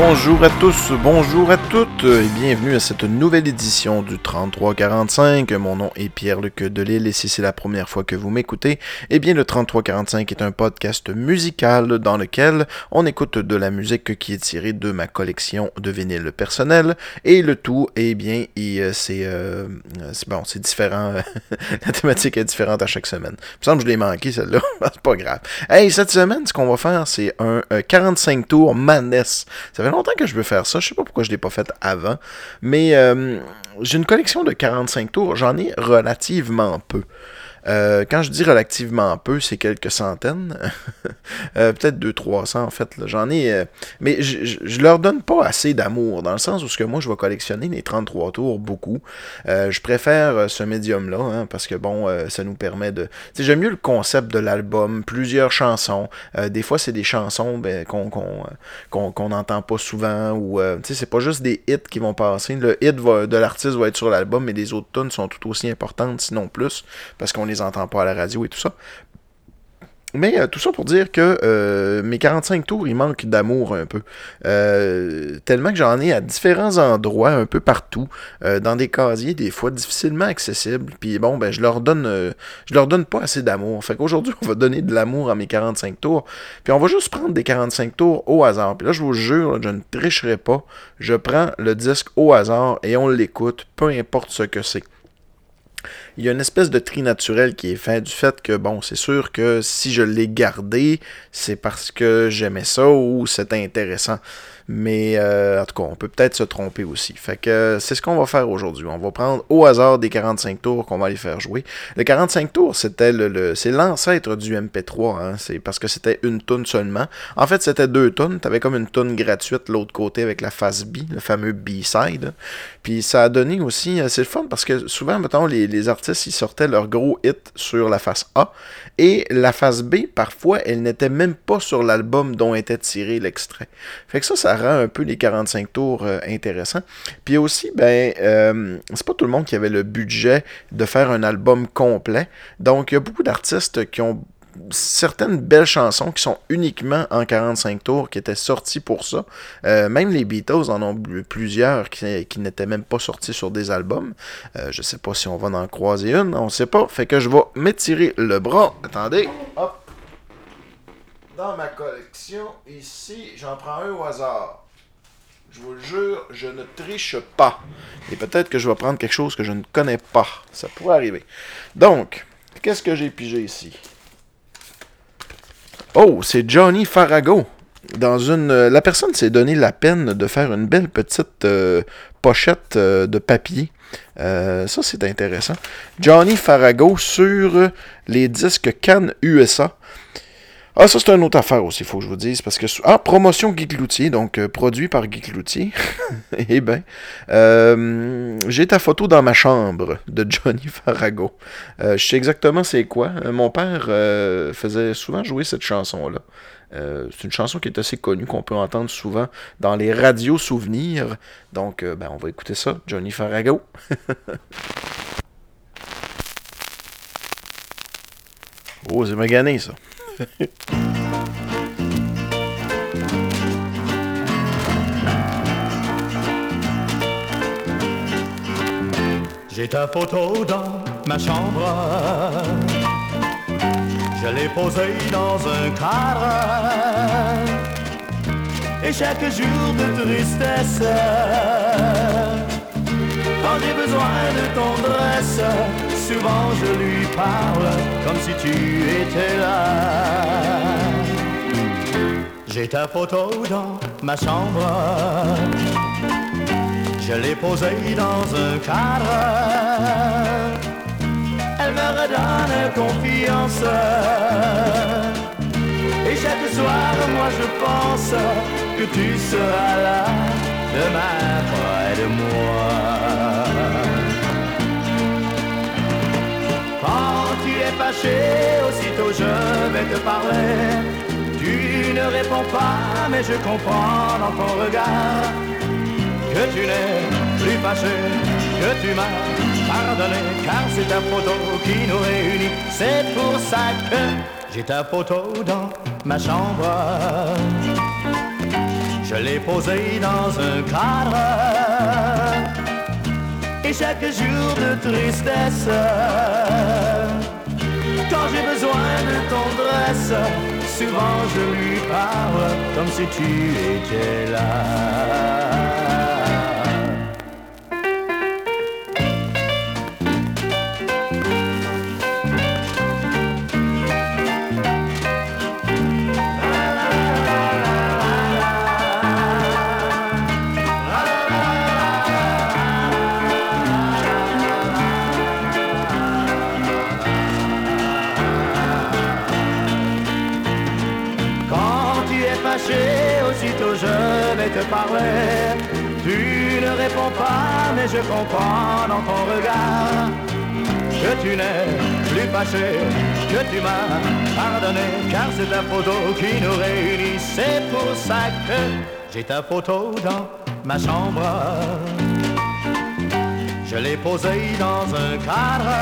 Bonjour à tous, bonjour à toutes et bienvenue à cette nouvelle édition du 3345. Mon nom est Pierre-Luc Delille et si c'est la première fois que vous m'écoutez, eh bien le 3345 est un podcast musical dans lequel on écoute de la musique qui est tirée de ma collection de vinyles personnels et le tout, eh bien, euh, euh, c'est bon, c'est différent. la thématique est différente à chaque semaine. Il me semble que je l'ai manqué celle-là, c'est pas grave. Hey, cette semaine, ce qu'on va faire, c'est un, 45 tours Maness. Ça fait longtemps que je veux faire ça. Je sais pas pourquoi je l'ai pas fait avant. Mais euh, j'ai une collection de 45 tours. J'en ai relativement peu. Euh, quand je dis relativement peu, c'est quelques centaines. Euh, peut-être 200-300 en fait. J'en ai. Euh, mais je, leur donne pas assez d'amour, dans le sens où ce que moi je vais collectionner les 33 tours beaucoup. je préfère ce médium-là, hein, parce que bon, ça nous permet de. J'aime mieux le concept de l'album, plusieurs chansons. des fois, c'est des chansons ben, qu'on n'entend pas souvent, ou c'est pas juste des hits qui vont passer. Le hit de l'artiste va être sur l'album, mais les autres tunes sont tout aussi importantes, sinon plus, parce qu'on les entend pas à la radio et tout ça. Mais euh, tout ça pour dire que euh, mes 45 tours, ils manquent d'amour un peu. Euh, tellement que j'en ai à différents endroits, un peu partout, dans des casiers, des fois difficilement accessibles. Puis bon, ben je leur donne je leur donne pas assez d'amour. Fait qu'aujourd'hui, on va donner de l'amour à mes 45 tours. Puis on va juste prendre des 45 tours au hasard. Puis là, je vous jure, je ne tricherai pas. Je prends le disque au hasard et on l'écoute, peu importe ce que c'est il y a une espèce de tri naturel qui est fait du fait que, bon, c'est sûr que si je l'ai gardé, c'est parce que j'aimais ça ou c'était intéressant. Mais euh, en tout cas, on peut peut-être se tromper aussi. Fait que c'est ce qu'on va faire aujourd'hui. On va prendre au hasard des 45 tours qu'on va aller faire jouer. Le 45 tours, c'était le, c'est l'ancêtre du MP3. Hein. C'est parce que c'était une tonne seulement. En fait, c'était deux tonnes. T'avais comme une tonne gratuite l'autre côté avec la face B, le fameux B-side. Puis ça a donné aussi, euh, c'est le fun parce que souvent, mettons, les, les artistes, ils sortaient leur gros hit sur la face A. Et la face B, parfois, elle n'était même pas sur l'album dont était tiré l'extrait. Fait que ça, ça rend un peu les 45 tours euh, intéressants. Puis aussi, ben, euh, c'est pas tout le monde qui avait le budget de faire un album complet. Donc, il y a beaucoup d'artistes qui ont certaines belles chansons qui sont uniquement en 45 tours, qui étaient sorties pour ça. Euh, même les Beatles en ont plusieurs qui, n'étaient même pas sortis sur des albums. Euh, je sais pas si on va en croiser une, on sait pas. Fait que je vais m'étirer le bras. Attendez. Dans ma collection, ici, j'en prends un au hasard. Je vous le jure, je ne triche pas. Et peut-être que je vais prendre quelque chose que je ne connais pas. Ça pourrait arriver. Donc, qu'est-ce que j'ai pigé ici? Oh, c'est Johnny Farago. Dans une, euh, la personne s'est donné la peine de faire une belle petite euh, pochette euh, de papier. ça, c'est intéressant. Johnny Farago sur les disques Cannes USA. Ah, ça, c'est une autre affaire aussi, il faut que je vous dise. Parce que. Ah, promotion Guy Cloutier, donc euh, produit par Guy Cloutier. eh bien, euh, j'ai ta photo dans ma chambre de Johnny Farago. Euh, je sais exactement c'est quoi. mon père faisait souvent jouer cette chanson-là. c'est une chanson qui est assez connue, qu'on peut entendre souvent dans les radios souvenirs. Donc, ben, on va écouter ça, Johnny Farago. oh, c'est magané, ça. J'ai ta photo dans ma chambre. Je l'ai posée dans un cadre. Et chaque jour de tristesse, quand j'ai besoin de tendresse, souvent je lui parle comme si tu étais là. J'ai ta photo dans ma chambre. Je l'ai posée dans un cadre. Elle me redonne confiance. Et chaque soir, moi je pense que tu seras là demain près de moi. Aussitôt je vais te parler. Tu ne réponds pas, mais je comprends dans ton regard que tu n'es plus fâché, que tu m'as pardonné, car c'est ta photo qui nous réunit. C'est pour ça que j'ai ta photo dans ma chambre. Je l'ai posé dans un cadre. Et chaque jour de tristesse, quand j'ai besoin de tendresse, souvent je lui parle comme si tu étais là. Mais je comprends dans ton regard que tu n'es plus fâché, que tu m'as pardonné, car c'est ta photo qui nous réunit. C'est pour ça que j'ai ta photo dans ma chambre. Je l'ai posée dans un cadre.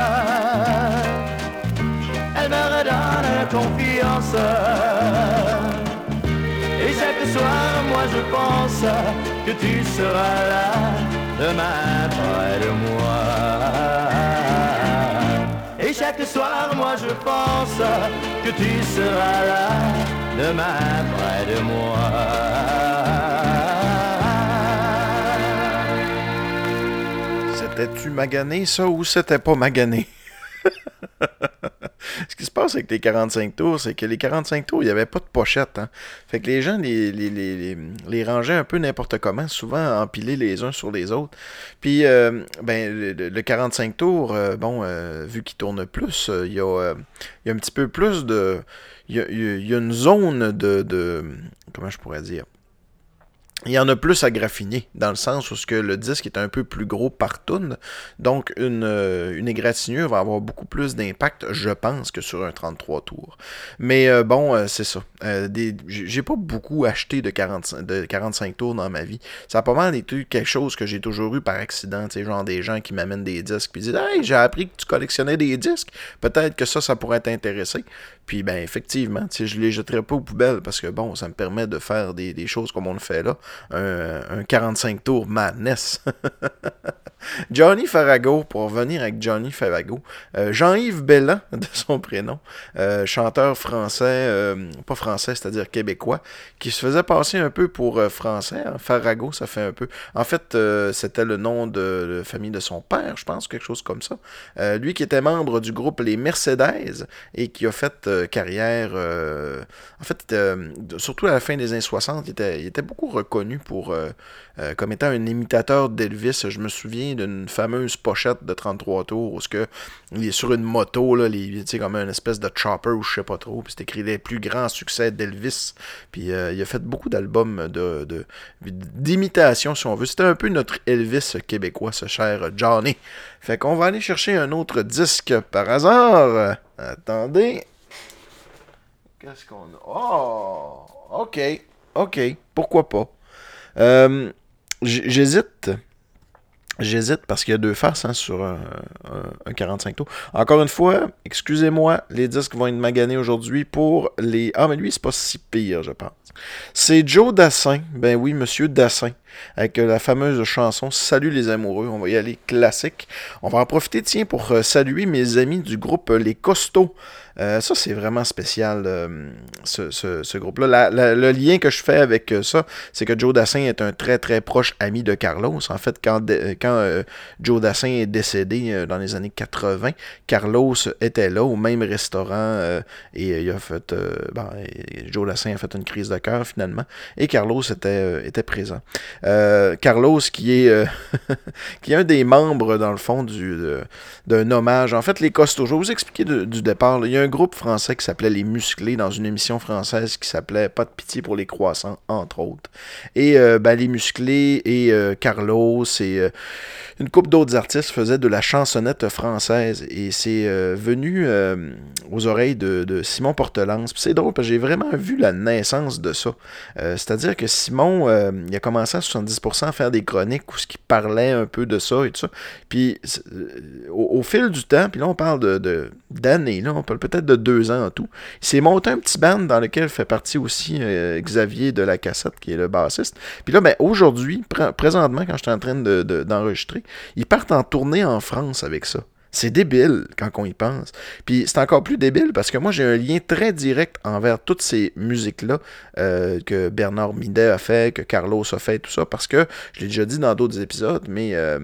Elle me redonne confiance. Et chaque soir, moi je pense que tu seras là demain près de moi. Et chaque soir, moi je pense que tu seras là demain près de moi. C'était-tu magané ça ou c'était pas magané? Ce qui se passe avec les 45 tours, c'est que les 45 tours, il n'y avait pas de pochette. Hein. Fait que les gens les, les, rangeaient un peu n'importe comment, souvent empilés les uns sur les autres. Puis, euh, ben, le, 45 tours, euh, bon, euh, vu qu'il tourne plus, il y, a, y a un petit peu plus de. Il y a, une zone de, de. Comment je pourrais dire? Il y en a plus à graffiner, dans le sens où le disque est un peu plus gros par tune. Donc, une, euh, une égratignure va avoir beaucoup plus d'impact, je pense, que sur un 33 tours. Mais euh, bon, euh, c'est ça. j'ai pas beaucoup acheté de, 45, de 45 tours dans ma vie. Ça a pas mal été quelque chose que j'ai toujours eu par accident. Tu genre des gens qui m'amènent des disques puis disent Hey, j'ai appris que tu collectionnais des disques. Peut-être que ça, ça pourrait t'intéresser. Puis, ben, effectivement, je les jetterai pas aux poubelles parce que, bon, ça me permet de faire des, des choses comme on le fait là. Un, un 45 tours madness. Johnny Farago, pour revenir avec Johnny Farago, euh, Jean-Yves Bellan, de son prénom, euh, chanteur français, euh, pas français, c'est-à-dire québécois, qui se faisait passer un peu pour français. Hein. Farago, ça fait un peu. En fait, c'était le nom de, famille de son père, je pense, quelque chose comme ça. lui qui était membre du groupe Les Mercedes et qui a fait carrière, en fait, surtout à la fin des années 60, il était, il était beaucoup reconnu pour euh, comme étant un imitateur d'Elvis. Je me souviens d'une fameuse pochette de 33 tours où il est sur une moto, là, les, comme une espèce de chopper ou je sais pas trop. C'est écrit les plus grands succès d'Elvis. Puis euh, il a fait beaucoup d'albums de, d'imitation, si on veut. C'était un peu notre Elvis québécois, ce cher Johnny. Fait qu'on va aller chercher un autre disque par hasard. Attendez. Qu'est-ce qu'on a? Oh! OK. OK. Pourquoi pas? Euh, J'hésite. J'hésite parce qu'il y a deux faces hein, sur un, 45 tours. Encore une fois, excusez-moi, les disques vont être maganés aujourd'hui pour les. Ah, mais lui, c'est pas si pire, je pense. C'est Joe Dassin. Ben oui, monsieur Dassin. Avec la fameuse chanson Salut les amoureux. On va y aller classique. On va en profiter, tiens, pour euh, saluer mes amis du groupe Les Costauds. Euh, ça, c'est vraiment spécial, euh, ce, groupe-là. le lien que je fais avec euh, ça, c'est que Joe Dassin est un très, très proche ami de Carlos. En fait, quand, quand Joe Dassin est décédé dans les années 80, Carlos était là au même restaurant et il a fait... Ben, Joe Dassin a fait une crise de cœur, finalement, et Carlos était, était présent. Carlos, qui est, qui est un des membres, dans le fond, d'un hommage. En fait, les Costauds, je vais vous expliquer du départ. Il y a groupe français qui s'appelait Les Musclés dans une émission française qui s'appelait Pas de pitié pour les croissants, entre autres. Et euh, ben, Les Musclés et euh, Carlos et euh, une couple d'autres artistes faisaient de la chansonnette française. Et c'est venu aux oreilles de, Simon Portelance. C'est drôle parce que j'ai vraiment vu la naissance de ça. C'est-à-dire que Simon, il a commencé à 70% à faire des chroniques où ce qui parlait un peu de ça et tout ça. Puis au, fil du temps, puis là on parle de, d'années, là, on parle peut-être de deux ans en tout. Il s'est monté un petit band dans lequel fait partie aussi euh, Xavier de la Cassette, qui est le bassiste. Puis là, ben, aujourd'hui, présentement, quand je suis en train d'enregistrer, de, ils partent en tournée en France avec ça. C'est débile quand on y pense. Puis c'est encore plus débile parce que moi j'ai un lien très direct envers toutes ces musiques-là euh, que Bernard Midet a fait, que Carlos a fait, tout ça, parce que je l'ai déjà dit dans d'autres épisodes, mais euh,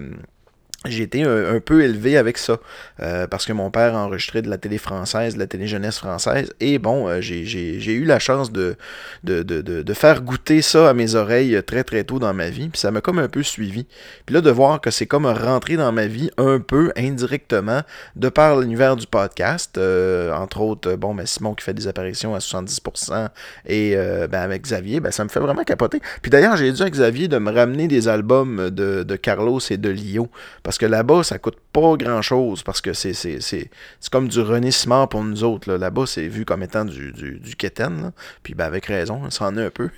j'ai été un, peu élevé avec ça, euh, parce que mon père a enregistré de la télé française, de la télé jeunesse française, et bon, euh, j'ai eu la chance de de, de, de, faire goûter ça à mes oreilles très très tôt dans ma vie, puis ça m'a comme un peu suivi. Puis là, de voir que c'est comme rentrer dans ma vie un peu indirectement, de par l'univers du podcast, euh, entre autres, bon, ben, Simon qui fait des apparitions à 70%, et ben, avec Xavier, ben, ça me fait vraiment capoter. Puis d'ailleurs, j'ai dit à Xavier de me ramener des albums de, de Carlos et de Lio, parce que là-bas, ça coûte pas grand-chose, parce que c'est, comme du René pour nous autres. Là-bas, c'est vu comme étant du, du, du puis ben, avec raison, ça en est un peu.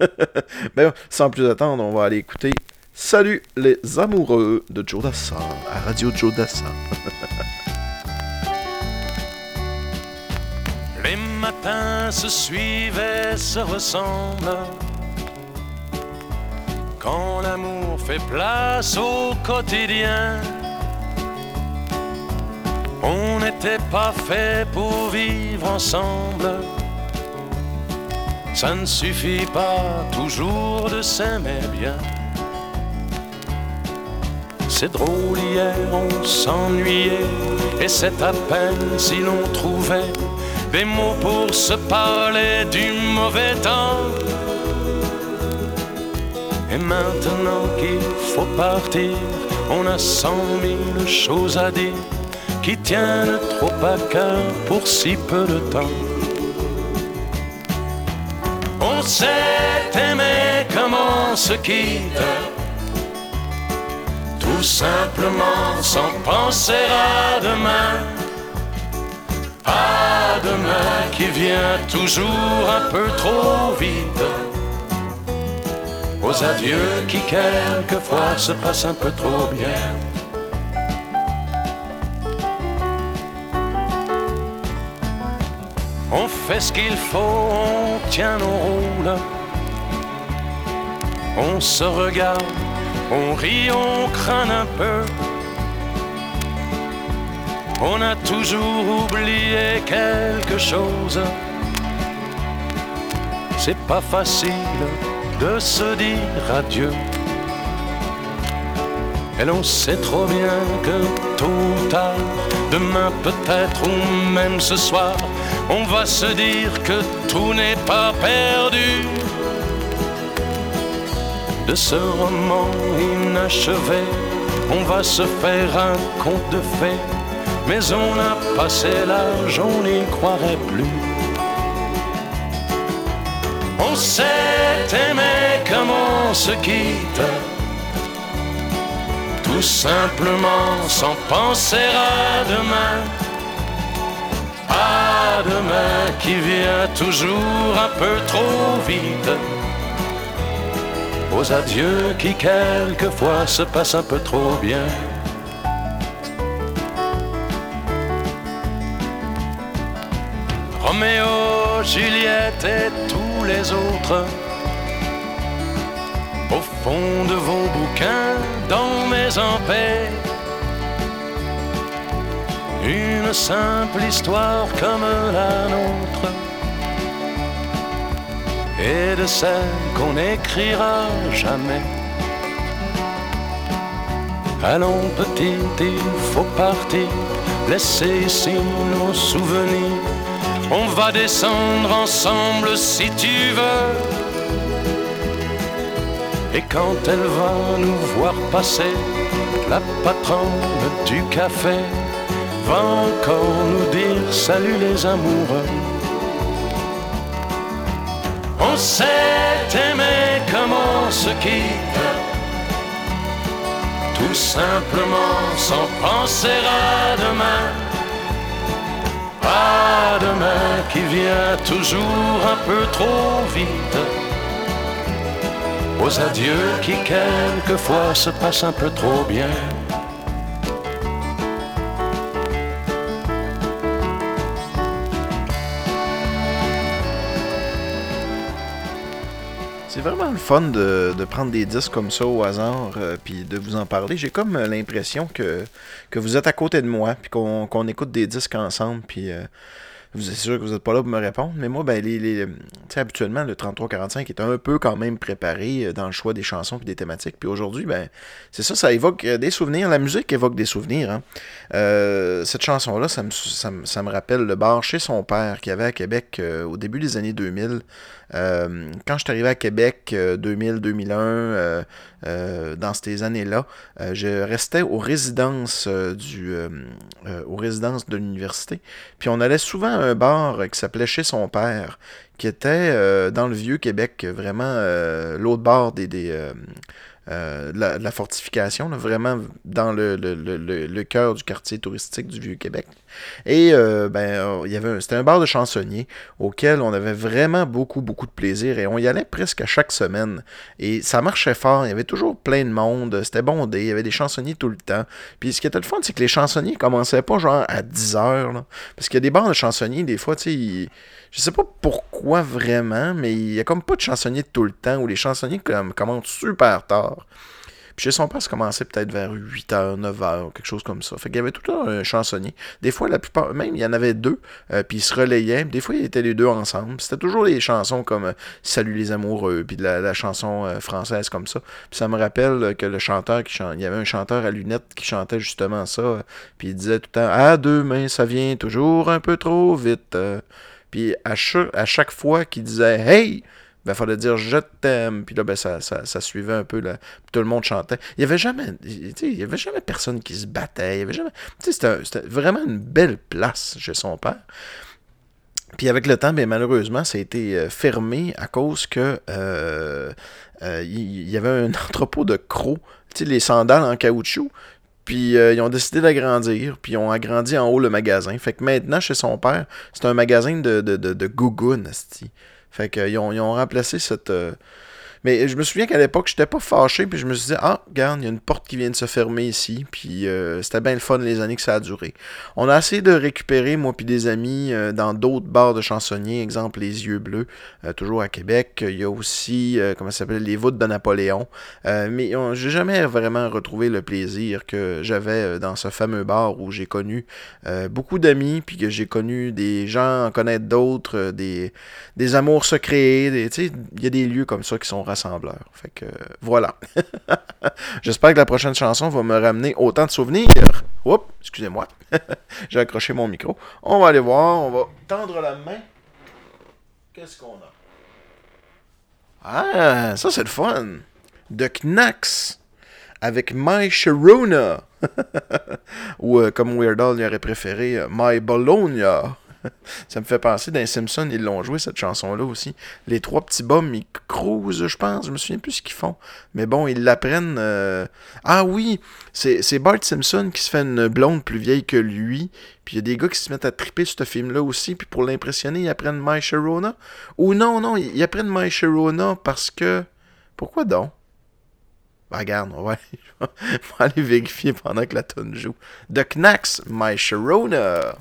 ben, sans plus attendre, on va aller écouter Salut les amoureux de Joe Dassin, à Radio Joe Dassin. les matins se suivent se ressemblent quand l'amour fait place au quotidien. On n'était pas fait pour vivre ensemble. Ça ne suffit pas toujours de s'aimer bien. C'est drôle, hier on s'ennuyait, et c'est à peine si l'on trouvait des mots pour se parler du mauvais temps. Et maintenant qu'il faut partir, on a cent mille choses à dire qui tiennent trop à cœur pour si peu de temps. On sait aimer comme on se quitte, tout simplement sans penser à demain. À demain qui vient toujours un peu trop vite aux adieux qui quelquefois se passent un peu trop bien. On fait ce qu'il faut, on tient nos rôles. On se regarde, on rit, on craint un peu. On a toujours oublié quelque chose. C'est pas facile de se dire adieu. Et l'on sait trop bien que tôt ou demain peut-être ou même ce soir, on va se dire que tout n'est pas perdu. De ce roman inachevé, on va se faire un conte de fées, mais on a passé l'âge, on n'y croirait plus. On s'est aimé comme on se quitte, tout simplement sans penser à demain. À demain qui vient toujours un peu trop vite. Aux adieux qui quelquefois se passent un peu trop bien. Roméo, Juliette et les autres. Au fond de vos bouquins, dans mes paix une simple histoire comme la nôtre, et de celle qu'on n'écrira jamais. Allons petit, il faut partir, laisser ici nos souvenirs on va descendre ensemble si tu veux. Et quand elle va nous voir passer, la patronne du café va encore nous dire salut les amoureux. On s'est aimé comme on se quitte, tout simplement sans penser à demain pas demain qui vient toujours un peu trop vite. Aux adieux qui quelquefois se passent un peu trop bien. Le fun de, de, prendre des disques comme ça au hasard, euh, puis de vous en parler. J'ai comme l'impression que, que vous êtes à côté de moi, puis qu'on écoute des disques ensemble, puis euh, vous êtes sûr que vous n'êtes pas là pour me répondre, mais moi, ben, les, habituellement, le 33-45 est un peu quand même préparé euh, dans le choix des chansons et des thématiques. Puis aujourd'hui, ben, c'est ça, ça évoque euh, des souvenirs. La musique évoque des souvenirs. Hein. Euh, cette chanson-là, ça me, ça, ça me, rappelle le bar chez son père qu'il avait à Québec au début des années 2000. Euh, quand je suis arrivé à Québec 2000-2001, euh, euh, dans ces années-là, je restais aux résidences du aux résidences de l'université. Puis on allait souvent un bar qui s'appelait Chez son père, qui était dans le vieux Québec, vraiment l'autre bord des, des euh, la, fortification, vraiment dans le, cœur du quartier touristique du Vieux-Québec. Et euh, ben, il y avait c'était un bar de chansonniers auquel on avait vraiment beaucoup, beaucoup de plaisir et on y allait presque à chaque semaine. Et ça marchait fort, il y avait toujours plein de monde, c'était bondé, il y avait des chansonniers tout le temps. Puis ce qui était le fun, c'est que les chansonniers commençaient pas genre à 10 heures, parce qu'il y a des bars de chansonniers, des fois, tu sais, je sais pas pourquoi vraiment, mais il y a comme pas de chansonnier tout le temps, où les chansonniers comme, commencent super tard. Puis chez son père, ça commençait peut-être vers 8h, 9h, quelque chose comme ça. Fait qu'il y avait tout un chansonnier. Des fois, la plupart, même, il y en avait deux, euh, puis ils se relayaient. Des fois, ils étaient les deux ensemble. C'était toujours des chansons comme euh, Salut les amoureux, puis de la, chanson euh, française comme ça. Puis ça me rappelle que le chanteur qui chante, il y avait un chanteur à lunettes qui chantait justement ça, puis il disait tout le temps À demain, ça vient toujours un peu trop vite. Puis à, chaque, fois qu'il disait Hey, ben, fallait dire je t'aime. Puis là, ben, ça, ça, suivait un peu. Là. Tout le monde chantait. Il n'y avait jamais. Il y avait jamais personne qui se battait. Il y avait jamais. C'était, vraiment une belle place chez son père. Puis avec le temps, bien, malheureusement, ça a été euh, fermé à cause que euh, euh, il y avait un entrepôt de crocs, tu les sandales en caoutchouc. Puis ils ont décidé d'agrandir, puis ils ont agrandi en haut le magasin. Fait que maintenant, chez son père, c'est un magasin de, de, de, de Fait qu'ils ont, ils ont remplacé cette, euh, mais je me souviens qu'à l'époque, j'étais pas fâché, puis je me suis dit, ah, regarde, il y a une porte qui vient de se fermer ici, puis euh, c'était bien le fun les années que ça a duré. On a essayé de récupérer, moi puis des amis, euh, dans d'autres bars de chansonniers, exemple Les Yeux Bleus, euh, toujours à Québec. Il y a aussi, comment ça s'appelle, Les Voûtes de Napoléon. mais j'ai jamais vraiment retrouvé le plaisir que j'avais dans ce fameux bar où j'ai connu beaucoup d'amis, puis que j'ai connu des gens en connaître d'autres, des, des amours secrets, il y a des lieux comme ça qui sont rassembleur. Fait que voilà. J'espère que la prochaine chanson va me ramener autant de souvenirs. Oups, excusez-moi. J'ai accroché mon micro. On va aller voir, on va tendre la main. Qu'est-ce qu'on a? Ah, ça c'est le fun. De Knax avec My Sharona. Ou euh, comme Weird Al aurait préféré, euh, My Bologna. ça me fait penser dans Simpson, ils l'ont joué cette chanson-là aussi. Les trois petits bums, ils cruisent, je pense. Je me souviens plus ce qu'ils font. Mais bon, ils l'apprennent. Euh, ah oui, c'est Bart Simpson qui se fait une blonde plus vieille que lui. Puis il y a des gars qui se mettent à triper ce film-là aussi. Puis pour l'impressionner, ils apprennent My Sharona. Ou non, non, ils apprennent My Sharona parce que. Pourquoi donc? Ben, regarde, on va, aller, vérifier pendant que la tonne joue. The Knacks, My Sharona.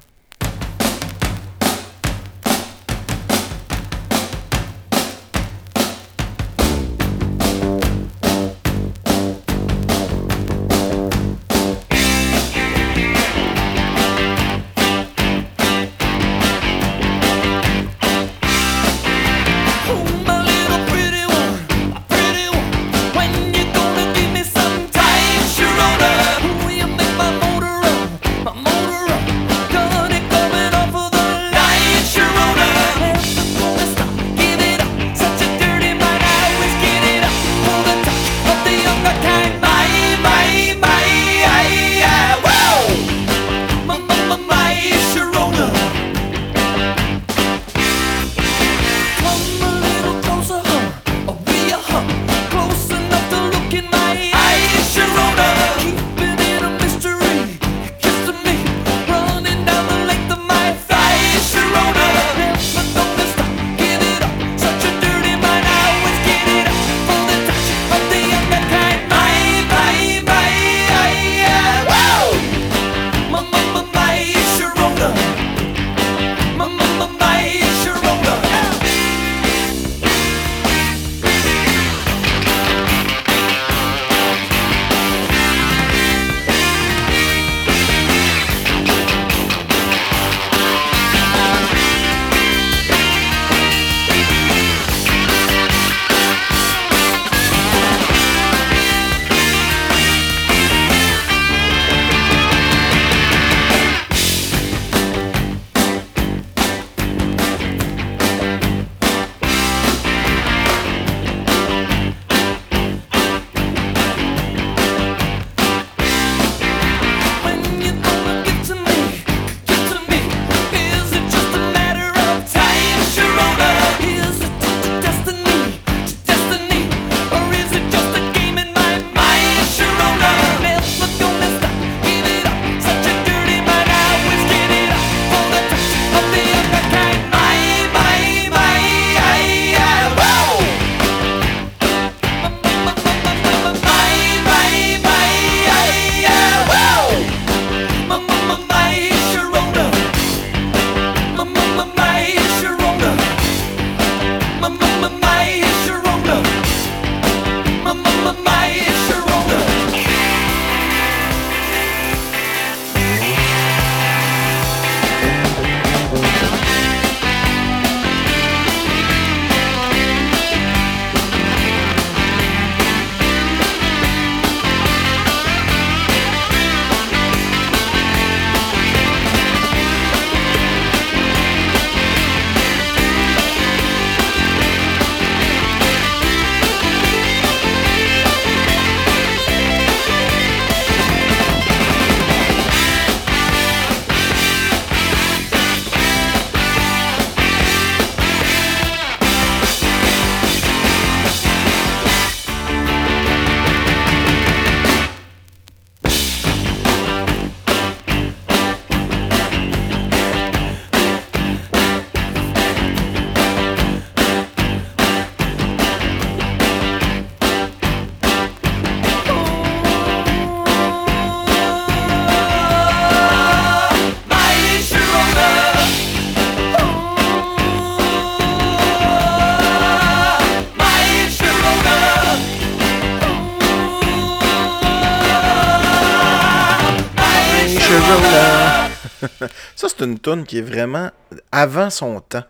Une tune qui est vraiment avant son temps.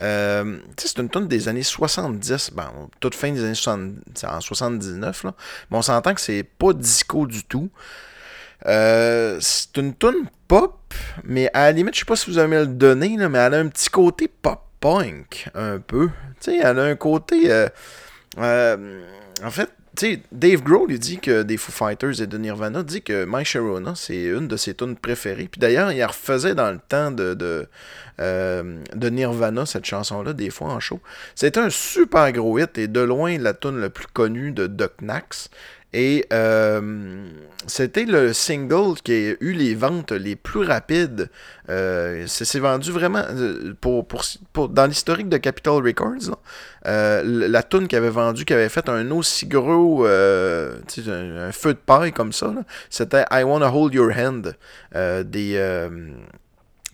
Euh, c'est une tune des années 70, bon, toute fin des années 70, en 79, là. mais on s'entend que c'est pas disco du tout. Euh, c'est une tune pop, mais à la limite, je sais pas si vous avez le donner, là, mais elle a un petit côté pop-punk, un peu. Tu sais, elle a un côté... Euh, en fait, tu Dave Grohl, il dit que des Foo Fighters et de Nirvana, dit que My Sharona, c'est une de ses tunes préférées. Puis d'ailleurs, il refaisait dans le temps de, de, de Nirvana, cette chanson-là, des fois en show. C'était un super gros hit et de loin la tune la plus connue de Doc Nax. Et euh, c'était le single qui a eu les ventes les plus rapides. Euh, c'est vendu vraiment euh, pour, dans l'historique de Capitol Records. la tune qui avait vendu, qui avait fait un aussi gros un, feu de paille comme ça, c'était I Wanna Hold Your Hand des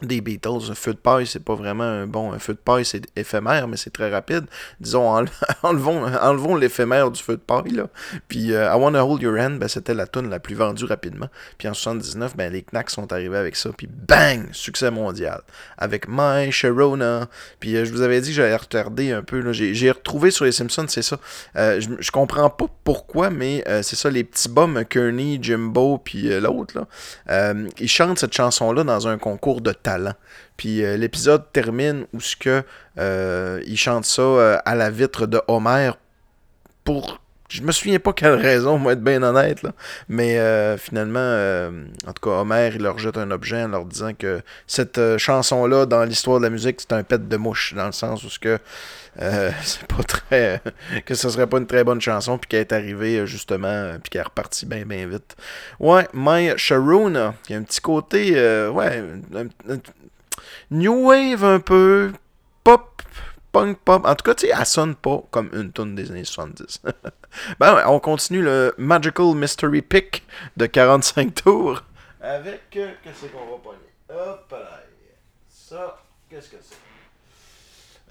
des Beatles. Un feu de paille, c'est pas vraiment un bon. Un feu de paille, c'est éphémère, mais c'est très rapide. Disons, enlevons, enlevons l'éphémère du feu de paille. Là. Puis euh, I Wanna Hold Your Hand, ben, c'était la tune la plus vendue rapidement. Puis en 79, ben, les Knacks sont arrivés avec ça. Puis bang! Succès mondial. Avec My Sharona. Puis euh, je vous avais dit que j'allais retarder un peu. J'ai retrouvé sur les Simpsons, c'est ça. Euh, je, comprends pas pourquoi, mais c'est ça, les petits bums, Kearney, Jimbo, puis l'autre, ils chantent cette chanson-là dans un concours de puis euh, l'épisode termine où ce que euh, il chante ça euh, à la vitre de Homer pour je me souviens pas quelle raison, moi être bien honnête, mais finalement, en tout cas, Homer, il leur jette un objet en leur disant que cette chanson-là, dans l'histoire de la musique, c'est un pet de mouche, dans le sens où ce que c'est pas très. que ce serait pas une très bonne chanson, puis qu'elle est arrivée justement, puis qu'elle est repartie bien, bien vite. Ouais, My Sharona, il y a un petit côté, ouais, New Wave un peu, pop, punk pop. En tout cas, tu sais, elle sonne pas comme une tonne des années 70. ben ouais, on continue le Magical Mystery Pick de 45 tours. Avec, euh, qu'est-ce qu'on va pogner? Hop là. Ça, qu'est-ce que c'est?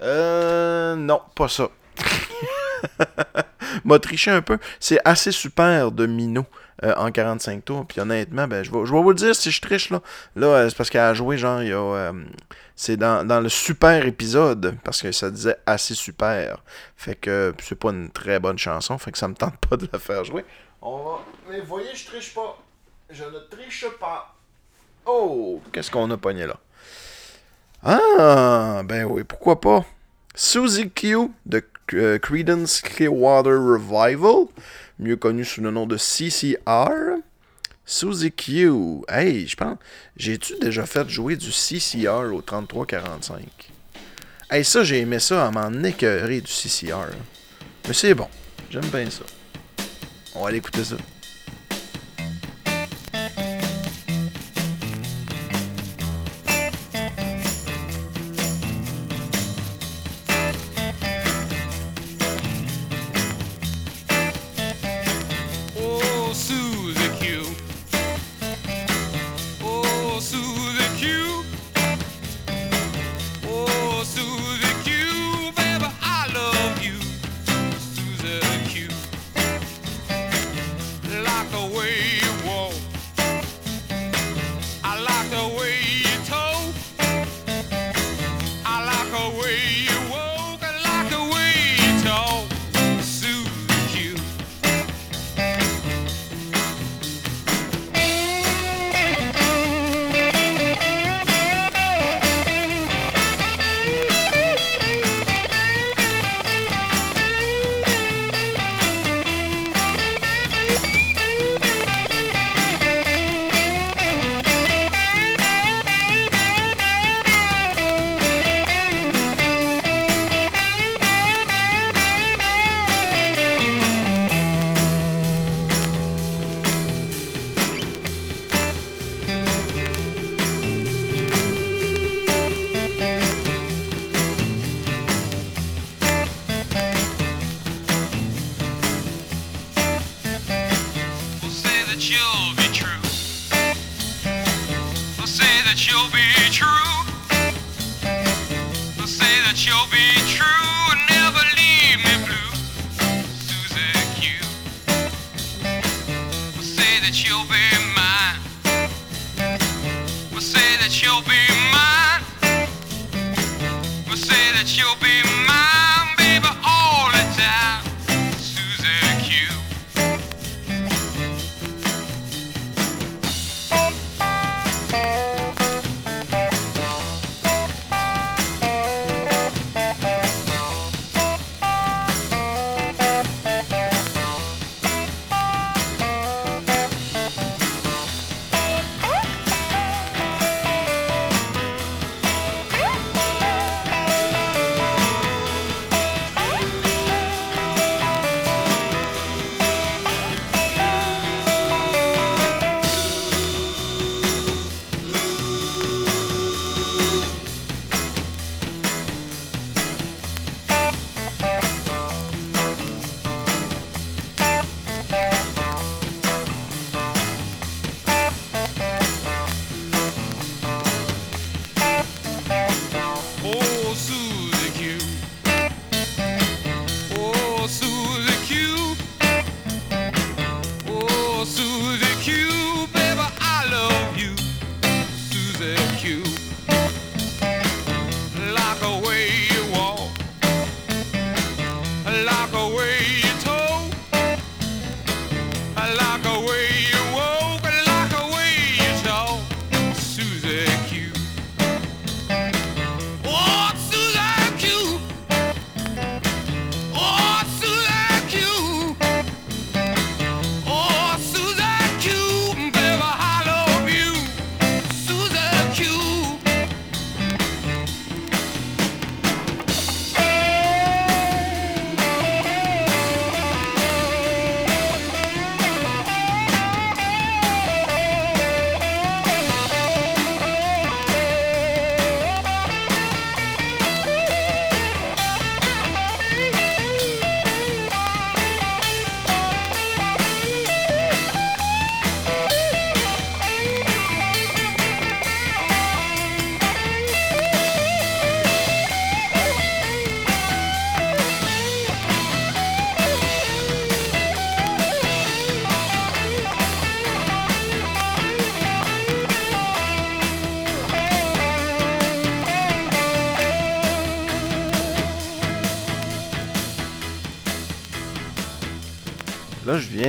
Euh, non, pas ça. M'a triché un peu. C'est assez super de Mino. Euh, en 45 tours. Puis honnêtement, ben, je vais, vous le dire si je triche là. Là, euh, c'est parce qu'elle a joué, genre, il y a. Euh, c'est dans, dans, le super épisode, parce que ça disait assez super. Fait que c'est pas une très bonne chanson, fait que ça me tente pas de la faire jouer. On va. Mais voyez, je triche pas. Je ne triche pas. Oh, qu'est-ce qu'on a pogné là? Ah, ben oui, pourquoi pas? Suzy Q de Credence Clearwater Revival mieux connu sous le nom de CCR. Suzy Q. Hey, je pense. J'ai-tu déjà fait jouer du CCR au 3345? Hey, ça, j'ai aimé ça à m'en écœurer du CCR. Mais c'est bon. J'aime bien ça. On va aller écouter ça. You.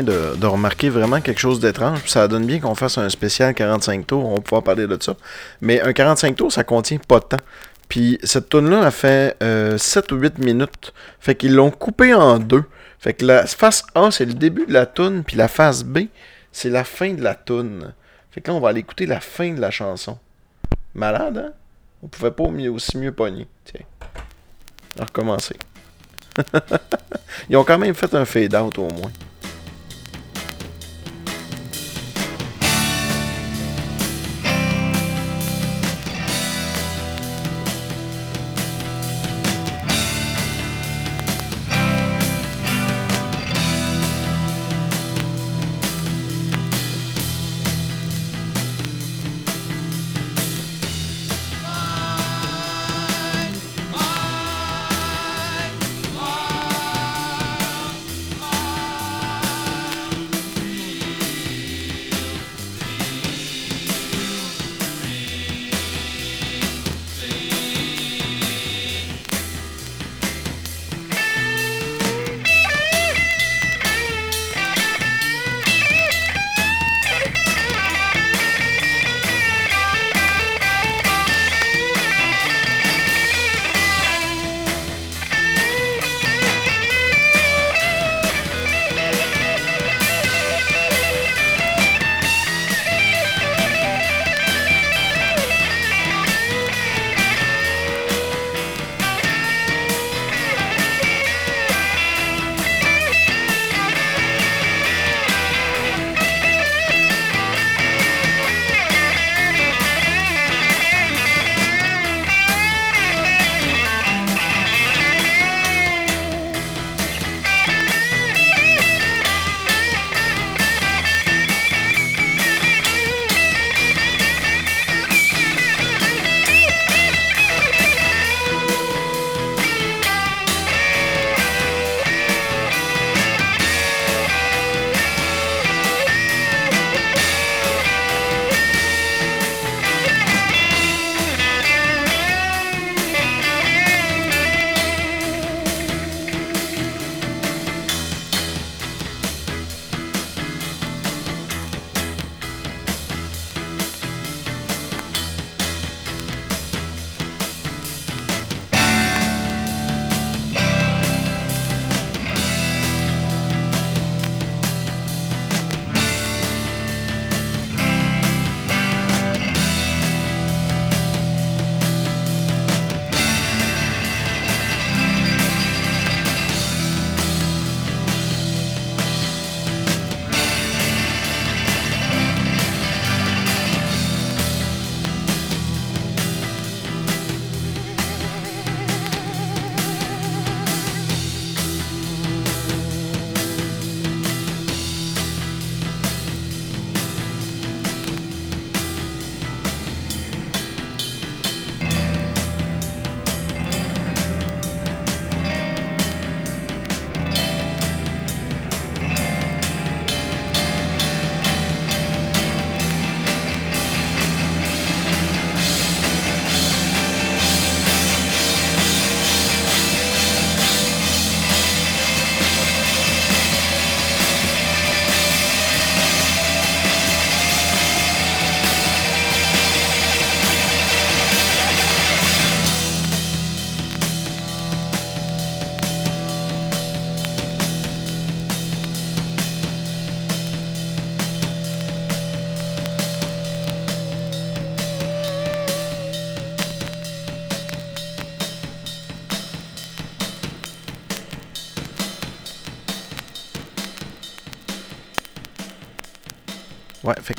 De, remarquer vraiment quelque chose d'étrange. Ça donne bien qu'on fasse un spécial 45 tours. On va pouvoir parler de ça. Mais un 45 tours, ça contient pas de temps. Puis cette tune-là a fait euh, 7 ou 8 minutes. Fait qu'ils l'ont coupé en deux. Fait que la face A, c'est le début de la tune, puis la face B, c'est la fin de la tune. Fait que là, on va aller écouter la fin de la chanson. Malade, hein? On pouvait pas mieux, aussi mieux pogner. Tiens. On va recommencer. Ils ont quand même fait un fade-out au moins.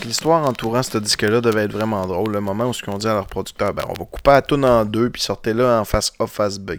L'histoire entourant ce disque-là devait être vraiment drôle. Le moment où ils ont dit à leur producteur, ben on va couper la tune en deux, puis sortez là en face A, face B.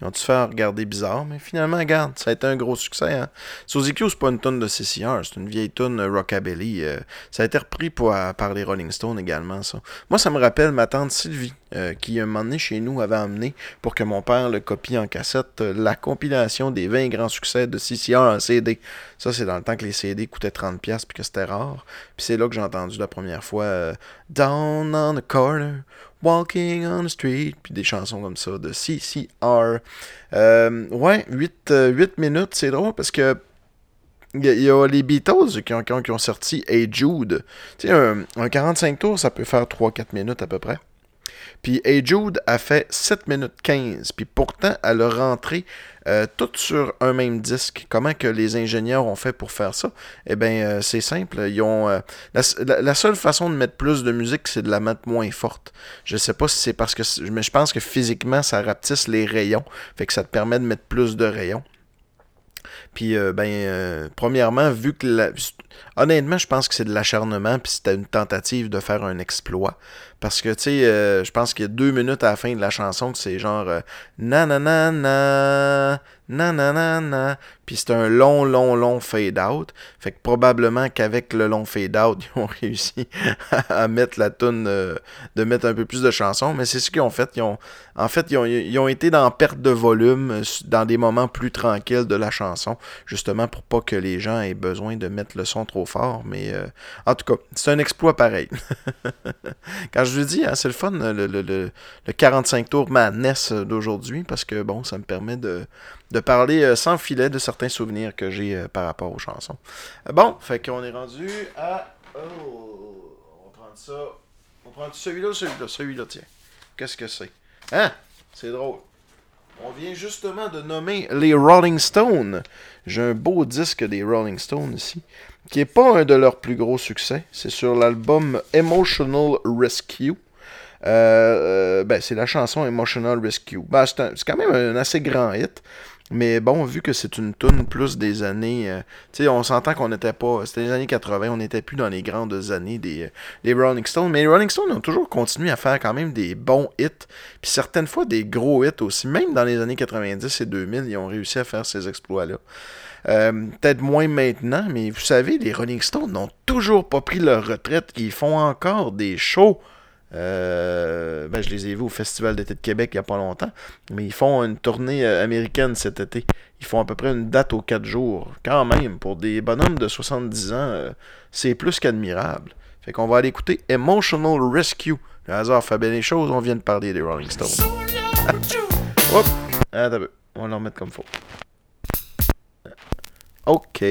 Ils ont dû faire regarder bizarre, mais finalement, regarde, ça a été un gros succès. Hein? Suzy c'est pas une tune de CCR, c'est une vieille tune rockabilly. Euh, ça a été repris par les Rolling Stones également, ça. Moi, ça me rappelle ma tante Sylvie, euh, qui un moment donné chez nous avait amené, pour que mon père le copie en cassette, euh, la compilation des 20 grands succès de CCR en CD. Ça, c'est dans le temps que les CD coûtaient 30$ puis que c'était rare. Puis c'est là que j'ai la première fois Down on the corner, Walking on the Street, puis des chansons comme ça de CCR. Euh, ouais, 8, 8 minutes, c'est drôle parce que il y, a les Beatles qui ont, qui ont, sorti Hey Jude. Tu sais, un, un, 45 tours, ça peut faire 3-4 minutes à peu près. Puis Hey Jude a fait 7 minutes 15. Puis pourtant, elle a rentré euh, tout sur un même disque. Comment que les ingénieurs ont fait pour faire ça? Eh bien, euh, c'est simple. Ils ont, euh, la, seule façon de mettre plus de musique, c'est de la mettre moins forte. Je sais pas si c'est parce que... Mais je pense que physiquement, ça rapetisse les rayons. Fait que ça te permet de mettre plus de rayons. Puis, ben, premièrement, vu que. La... Honnêtement, je pense que c'est de l'acharnement, puis c'était une tentative de faire un exploit. Parce que, tu sais, euh, je pense qu'il y a deux minutes à la fin de la chanson que c'est genre euh, nanana, nanana, nanana, puis c'est un long, long, long fade-out. Fait que probablement qu'avec le long fade-out, ils ont réussi à mettre la toune, euh, de mettre un peu plus de chansons, mais c'est ce qu'ils ont fait. Ils ont, en fait, ils ont, ils ont été dans perte de volume, euh, dans des moments plus tranquilles de la chanson, justement pour pas que les gens aient besoin de mettre le son trop fort. Mais euh, en tout cas, c'est un exploit pareil. Quand je vous dis, hein, c'est le fun, le, le, le, 45 tours Madness d'aujourd'hui, parce que bon, ça me permet de de parler euh, sans filet de certains souvenirs que j'ai euh, par rapport aux chansons. Bon, fait qu'on est rendu à. Oh, on prend ça. On prend celui-là, celui-là, celui-là, tiens. Qu'est-ce que c'est? Hein? C'est drôle. On vient justement de nommer les Rolling Stones. J'ai un beau disque des Rolling Stones ici, qui n'est pas un de leurs plus gros succès. C'est sur l'album Emotional Rescue. ben, c'est la chanson Emotional Rescue. Ben, c'est quand même un assez grand hit. Mais bon, vu que c'est une toune plus des années. Euh, tu sais, on s'entend qu'on n'était pas. C'était les années 80, on n'était plus dans les grandes années des, des, Rolling Stones. Mais les Rolling Stones ont toujours continué à faire quand même des bons hits. Puis certaines fois des gros hits aussi. Même dans les années 90 et 2000, ils ont réussi à faire ces exploits-là. Euh, peut-être moins maintenant, mais vous savez, les Rolling Stones n'ont toujours pas pris leur retraite. Ils font encore des shows euh, ben, je les ai vus au Festival d'été de Québec il n'y a pas longtemps. Mais ils font une tournée euh, américaine cet été. Ils font à peu près une date aux 4 jours. Quand même, pour des bonhommes de 70 ans, euh, c'est plus qu'admirable. Fait qu'on va aller écouter Emotional Rescue. Le hasard fait bien les choses, on vient de parler des Rolling Stones. Hop! Attends, on va leur mettre comme faut. OK.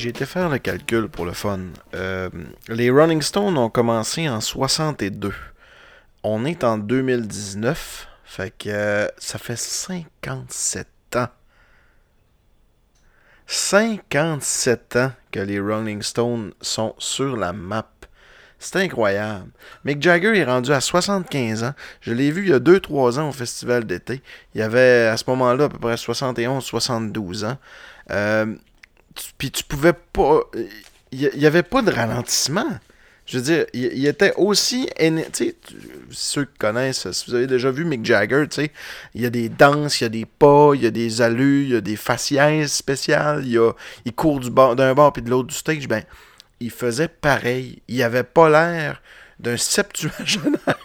J'ai été faire le calcul pour le fun. Euh, les Running Stones ont commencé en 62. On est en 2019. Fait que euh, ça fait 57 ans. 57 ans que les Rolling Stones sont sur la map. C'est incroyable. Mick Jagger est rendu à 75 ans. Je l'ai vu il y a 2-3 ans au festival d'été. Il avait à ce moment-là à peu près 71-72 ans. Euh, puis tu pouvais pas. Il n'y avait pas de ralentissement. Je veux dire, il, était aussi. Tu sais, ceux qui connaissent, si vous avez déjà vu Mick Jagger, tu sais, il y a des danses, il y a des pas, il y a des allus, il y a des faciès spéciales, il, a, court d'un bord puis de l'autre du stage. Ben, il faisait pareil. Il avait pas l'air d'un septuagénaire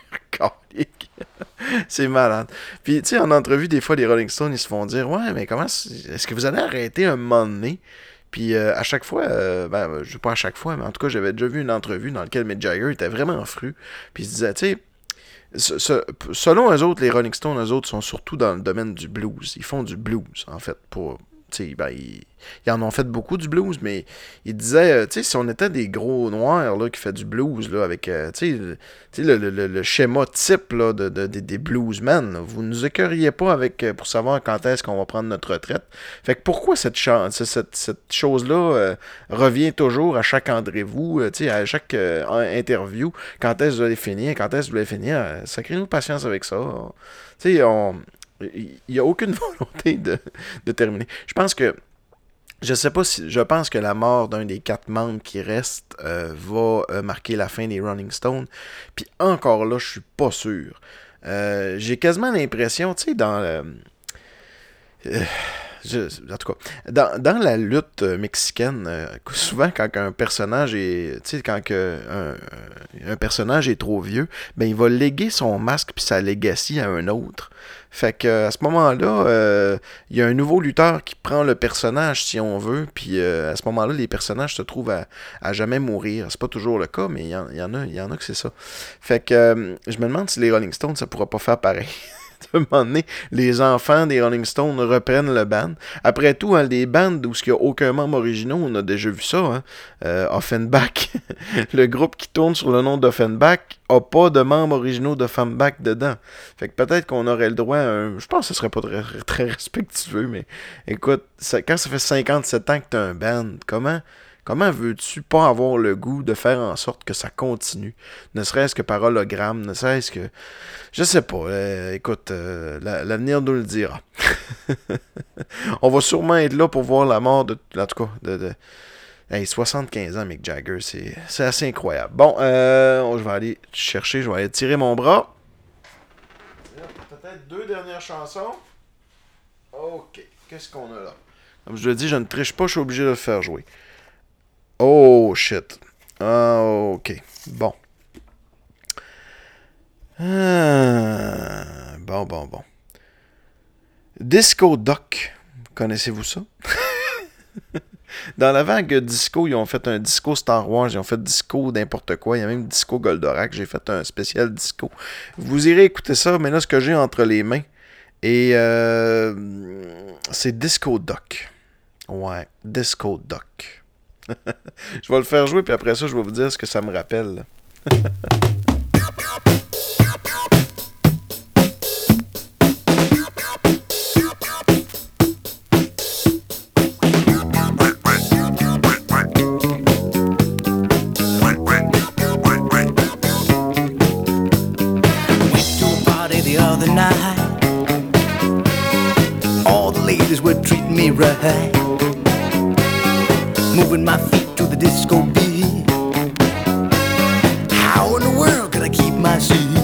c'est malade. Puis, tu sais, en entrevue, des fois, les Rolling Stones, ils se font dire Ouais, mais comment. Est-ce que vous allez arrêter un moment donné? Puis euh, à chaque fois, euh, ben, je pas à chaque fois, mais en tout cas, j'avais déjà vu une entrevue dans laquelle Mick Jagger était vraiment fru. Puis il se disait, tu sais, selon eux autres, les Rolling Stones, eux autres, sont surtout dans le domaine du blues. Ils font du blues, en fait, pour, ben, ils, en ont fait beaucoup du blues, mais ils disaient, euh, tu sais, si on était des gros noirs là, qui fait du blues, là, avec euh, le, le, le, schéma type là, de, des bluesmen, vous nous écœuriez pas avec, euh, pour savoir quand est-ce qu'on va prendre notre retraite. Fait que pourquoi cette, cette, cette chose-là revient toujours à chaque rendez-vous, à chaque interview, quand est-ce que vous allez finir, quand est-ce que vous allez finir, sacrez-nous patience avec ça. On il n'y a aucune volonté de, terminer. Je pense que. Je sais pas si. Je pense que la mort d'un des quatre membres qui reste euh, va euh, marquer la fin des Running Stones. Puis encore là, je suis pas sûr. Euh, j'ai quasiment l'impression, tu sais, dans en tout cas, dans, la lutte mexicaine, souvent quand un personnage est, quand un, un, personnage est trop vieux, ben il va léguer son masque puis sa legacy à un autre. Fait que à ce moment-là, euh, il y a un nouveau lutteur qui prend le personnage si on veut, puis euh, à ce moment-là, les personnages se trouvent à, jamais mourir. C'est pas toujours le cas, mais il y, en, a, y en a que c'est ça. Fait que euh, je me demande si les Rolling Stones, ça pourra pas faire pareil. un moment les enfants des Rolling Stones reprennent le band. Après tout, hein, les bands où il n'y a aucun membre original, on a déjà vu ça. Hein? Euh, Offenbach, le groupe qui tourne sur le nom d'Offenbach, n'a pas de membres originaux d'Offenbach dedans. Fait que peut-être qu'on aurait le droit à un... Je pense que ce serait pas très, très respectueux, mais écoute, quand ça fait 57 ans que tu as un band, comment Comment veux-tu pas avoir le goût de faire en sorte que ça continue? Ne serait-ce que par hologramme, ne serait-ce que... Je sais pas. Euh, écoute, euh, l'avenir nous le dira. On va sûrement être là pour voir la mort de... En tout cas, de, Hey, 75 ans, Mick Jagger, c'est assez incroyable. Bon, euh, je vais aller chercher, je vais aller tirer mon bras. Peut-être deux dernières chansons. Ok, qu'est-ce qu'on a là? Comme je le dis, je ne triche pas, je suis obligé de le faire jouer. Oh shit. Ah, ok. Bon. Ah, bon, bon, bon. Disco Doc. Connaissez-vous ça? Dans la vague disco, ils ont fait un disco Star Wars, ils ont fait disco n'importe quoi. Il y a même disco Goldorak. J'ai fait un spécial disco. Vous irez écouter ça, mais là, ce que j'ai entre les mains, et euh, c'est Disco Doc. Ouais, Disco Doc. je vais le faire jouer, puis après ça, je vais vous dire ce que ça me rappelle. Moving my feet to the disco beat. How in the world could I keep my seat?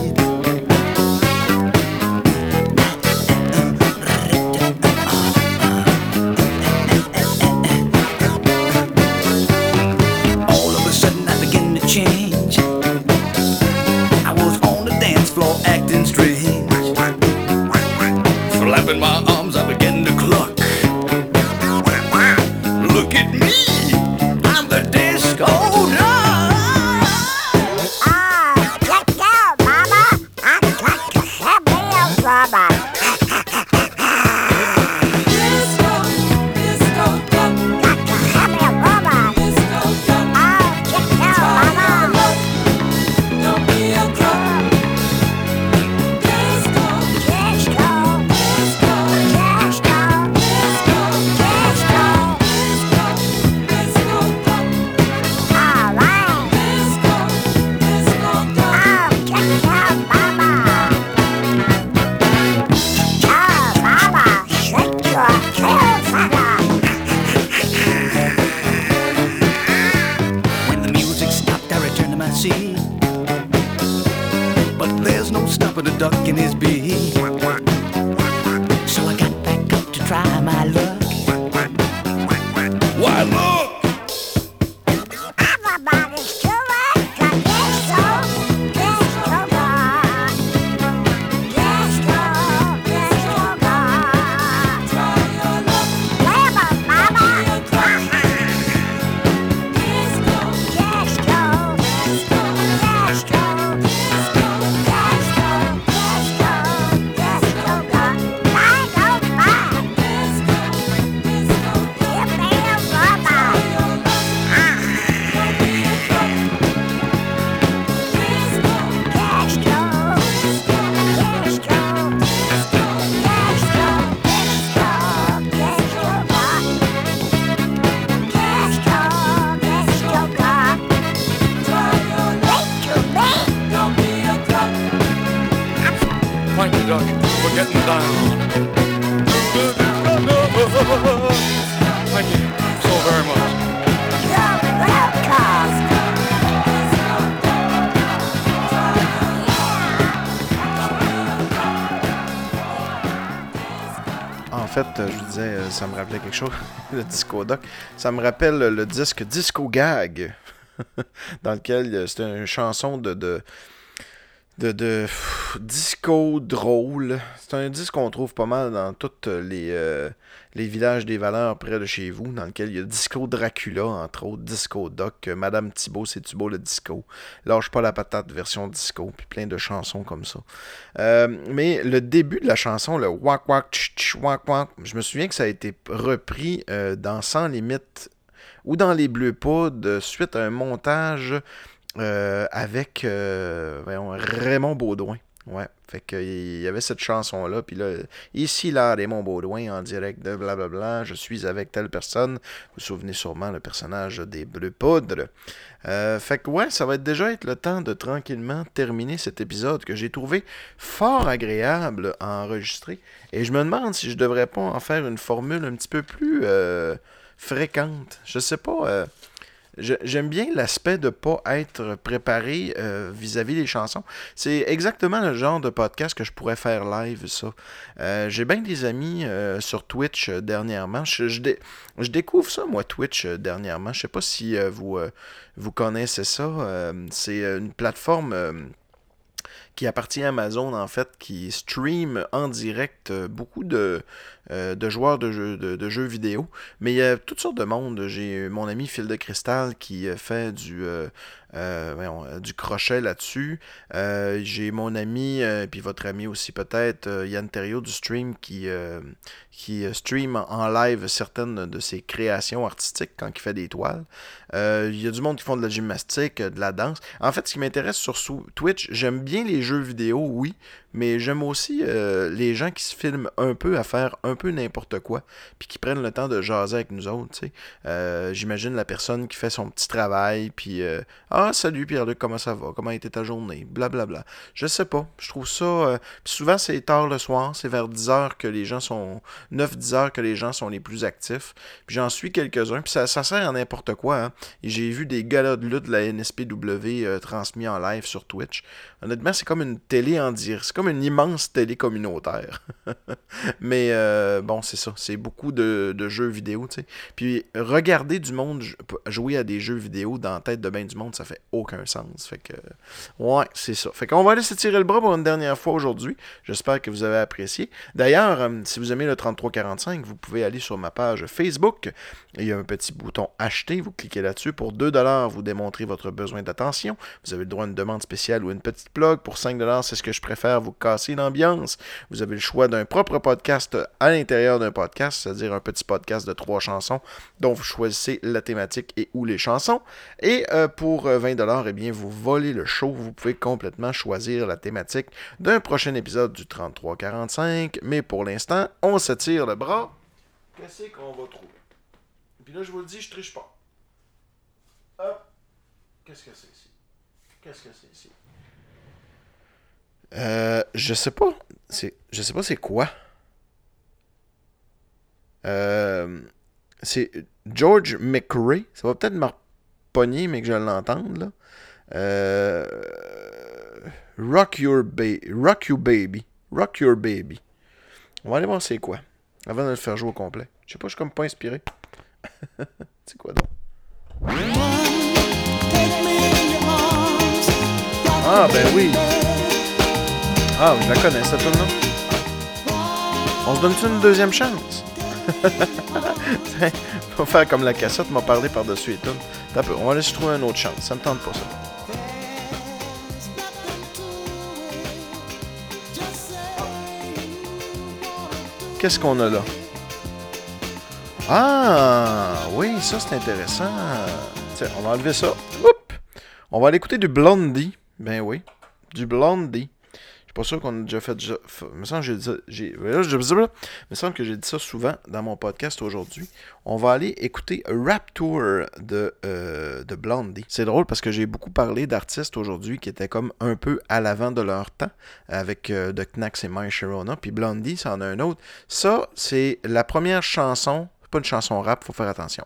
Fait, euh, je vous disais, euh, ça me rappelait quelque chose, le Disco Doc. Ça me rappelle le disque Disco Gag, dans lequel euh, c'était une chanson de, de, de, de, disco drôle. C'est un disque qu'on trouve pas mal dans tous les, euh, les villages des valeurs près de chez vous, dans lequel il y a Disco Dracula, entre autres, Disco Doc, euh, Madame Thibault, c'est Thibault le disco, Lâche pas la patate version disco, puis plein de chansons comme ça. Euh, mais le début de la chanson, le wak wak tch tch wak wak, je me souviens que ça a été repris dans Sans Limite ou dans Les Bleus Poudres suite à un montage euh, avec euh, Raymond Baudouin. Ouais, fait que il y avait cette chanson-là, puis là, ici, là, Raymond Baudouin, en direct de blablabla, je suis avec telle personne. Vous vous souvenez sûrement le personnage des Bleus Poudres. Euh, fait que ouais, ça va déjà être le temps de tranquillement terminer cet épisode que j'ai trouvé fort agréable à enregistrer. Et je me demande si je devrais pas en faire une formule un petit peu plus fréquente. Je sais pas. J'aime bien l'aspect de pas être préparé euh, vis-à-vis des chansons. C'est exactement le genre de podcast que je pourrais faire live, ça. Euh, J'ai bien des amis euh, sur Twitch dernièrement. Je, je dé- je découvre ça, moi, Twitch, dernièrement. Je sais pas si vous, vous connaissez ça. C'est une plateforme qui appartient à Amazon, en fait, qui stream en direct beaucoup de, euh, de joueurs de jeux, de, jeux vidéo. Mais il y a toutes sortes de monde. J'ai mon ami Phil de Cristal qui euh, fait du, euh, du crochet là-dessus. J'ai mon ami, puis votre ami aussi peut-être, Yann Terrio du stream, qui, qui stream en- live certaines de ses créations artistiques quand il fait des toiles. Il y a du monde qui font de la gymnastique, de la danse. En fait, ce qui m'intéresse sur Twitch, j'aime bien les jeux vidéo, oui, mais j'aime aussi euh, les gens qui se filment un peu à faire un peu n'importe quoi, puis qui prennent le temps de jaser avec nous autres. Euh, J'imagine la personne qui fait son petit travail, puis euh, Ah, salut Pierre-Luc, comment ça va? Comment a été ta journée? Blablabla. Je sais pas. Je trouve ça. euh, puis souvent, c'est tard le soir, c'est vers 10 heures que les gens sont. 9-10 heures que les gens sont les plus actifs. Puis j'en suis quelques-uns, puis ça, sert à n'importe quoi, hein. J'ai vu des galas de lutte de la NSPW euh, transmis en live sur Twitch. Honnêtement, c'est comme une télé en dire. Comme une immense télé communautaire. Mais euh, bon, c'est ça. C'est beaucoup de, jeux vidéo, tu sais. Puis regarder du monde jou- jouer à des jeux vidéo dans la tête de bien du monde, ça fait aucun sens. Fait que, ouais, c'est ça. Fait qu'on va aller se tirer le bras pour une dernière fois aujourd'hui. J'espère que vous avez apprécié. D'ailleurs, euh, si vous aimez le 3345, vous pouvez aller sur ma page Facebook. Il y a un petit bouton acheter. Vous cliquez là-dessus. Pour 2$, vous démontrez votre besoin d'attention. Vous avez le droit à une demande spéciale ou une petite plug. Pour 5$, c'est ce que je préfère, vous casser l'ambiance. Vous avez le choix d'un propre podcast à l'intérieur d'un podcast, c'est-à-dire un petit podcast de trois chansons dont vous choisissez la thématique et ou les chansons. Et euh, pour euh, 20$, eh bien, vous volez le show. Vous pouvez complètement choisir la thématique d'un prochain épisode du 3345. Mais pour l'instant, on se tire le bras. Qu'est-ce qu'on va trouver? Puis là, je vous le dis, je triche pas. Hop. Qu'est-ce que c'est ici? Qu'est-ce que c'est ici? Euh, je sais pas. Je sais pas c'est quoi. Euh, c'est George McRae. Ça va peut-être me mais que je l'entende, là. Euh, Rock Your Baby. Rock You Baby. Rock Your Baby. On va aller voir c'est quoi. Avant de le faire jouer au complet. Je sais pas, je suis comme pas inspiré. c'est quoi donc? Ah, ben oui. Ah, je la connais, cette tune là On se donne-tu une deuxième chance? Va faire comme la cassette m'a parlé par-dessus les on va aller se trouver une autre chance. Ça me tente pas, ça. Qu'est-ce qu'on a là? Ah, oui, ça c'est intéressant. On va enlever ça. Oups! On va aller écouter du Blondie. Ben oui, du Blondie. Suis pas sûr qu'on a déjà fait. déjà- f- me semble que j'ai dit ça. j'ai- là, je- me semble que j'ai dit ça souvent dans mon podcast aujourd'hui. On va aller écouter Rap Tour de, euh, de Blondie. C'est drôle parce que j'ai beaucoup parlé d'artistes aujourd'hui qui étaient comme un peu à l'avant de leur temps avec euh, The Knacks et My Sharona. Puis Blondie, ça en a un autre. Ça, c'est la première chanson. Pas une chanson rap, faut faire attention.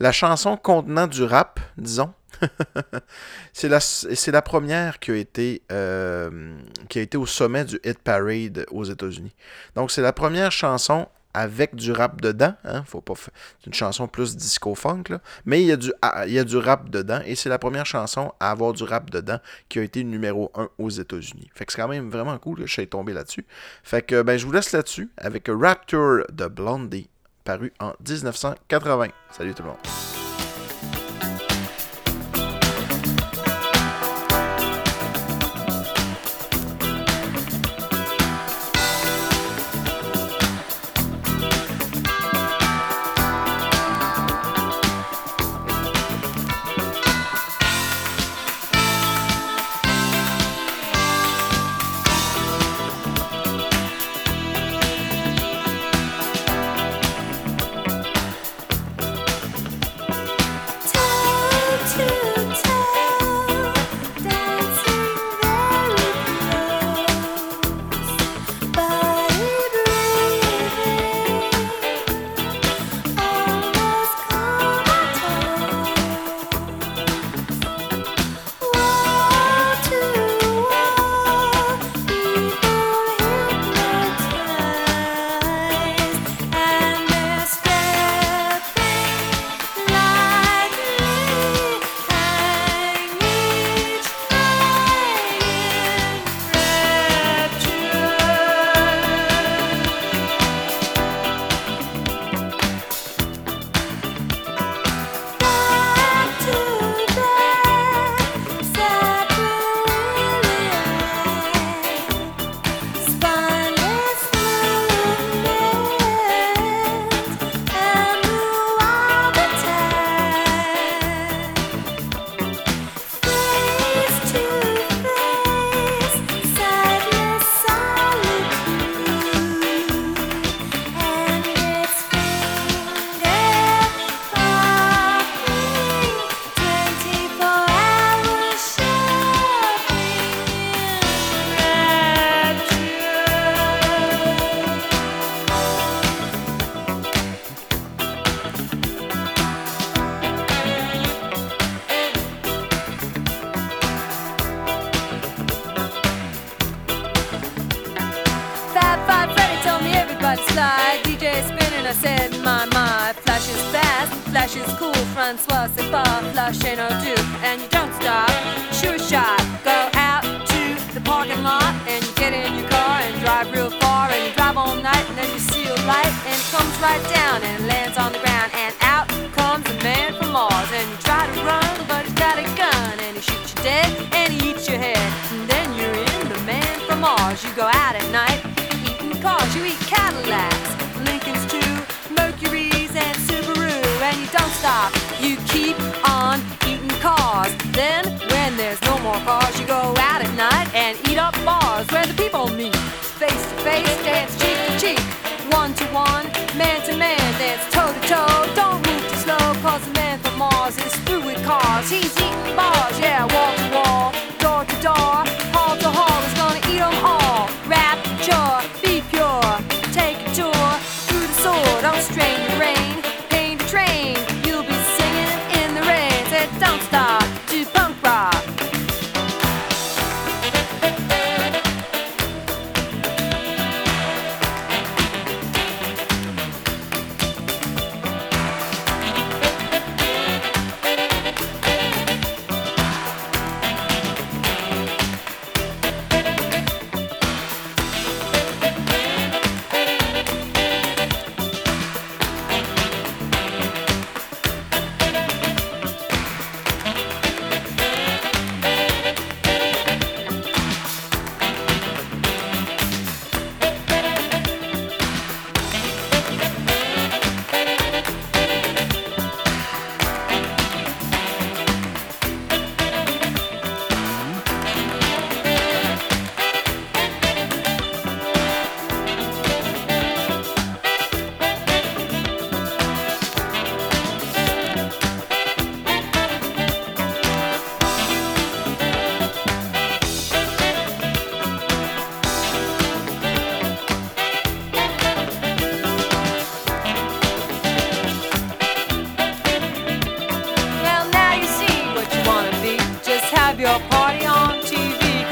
La chanson contenant du rap, disons. c'est la, première qui a, été, euh, qui a été au sommet du Hit Parade aux États-Unis. Donc, c'est la première chanson avec du rap dedans. Hein, c'est une chanson plus disco-funk, mais il y, a du, ah, il y a du rap dedans. Et c'est la première chanson à avoir du rap dedans qui a été numéro 1 aux États-Unis. Fait que c'est quand même vraiment cool que je sois tombé là-dessus. Fait que ben, je vous laisse là-dessus avec Rapture de Blondie, paru en 1980. Salut tout le monde. dead and eat your head. And then you're in the man from Mars. You go out at night eating cars, you eat Cadillac.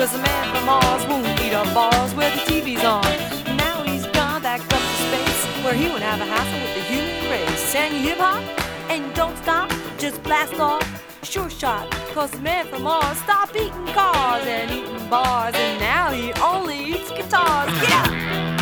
Cause the man from Mars won't eat up bars where the TV's on. Now he's gone back up to space where he won't have a hassle with the human race. And you hip hop and don't stop, just blast off. Sure shot, cause the man from Mars stopped eating cars and eating bars, and now he only eats guitars. Yeah!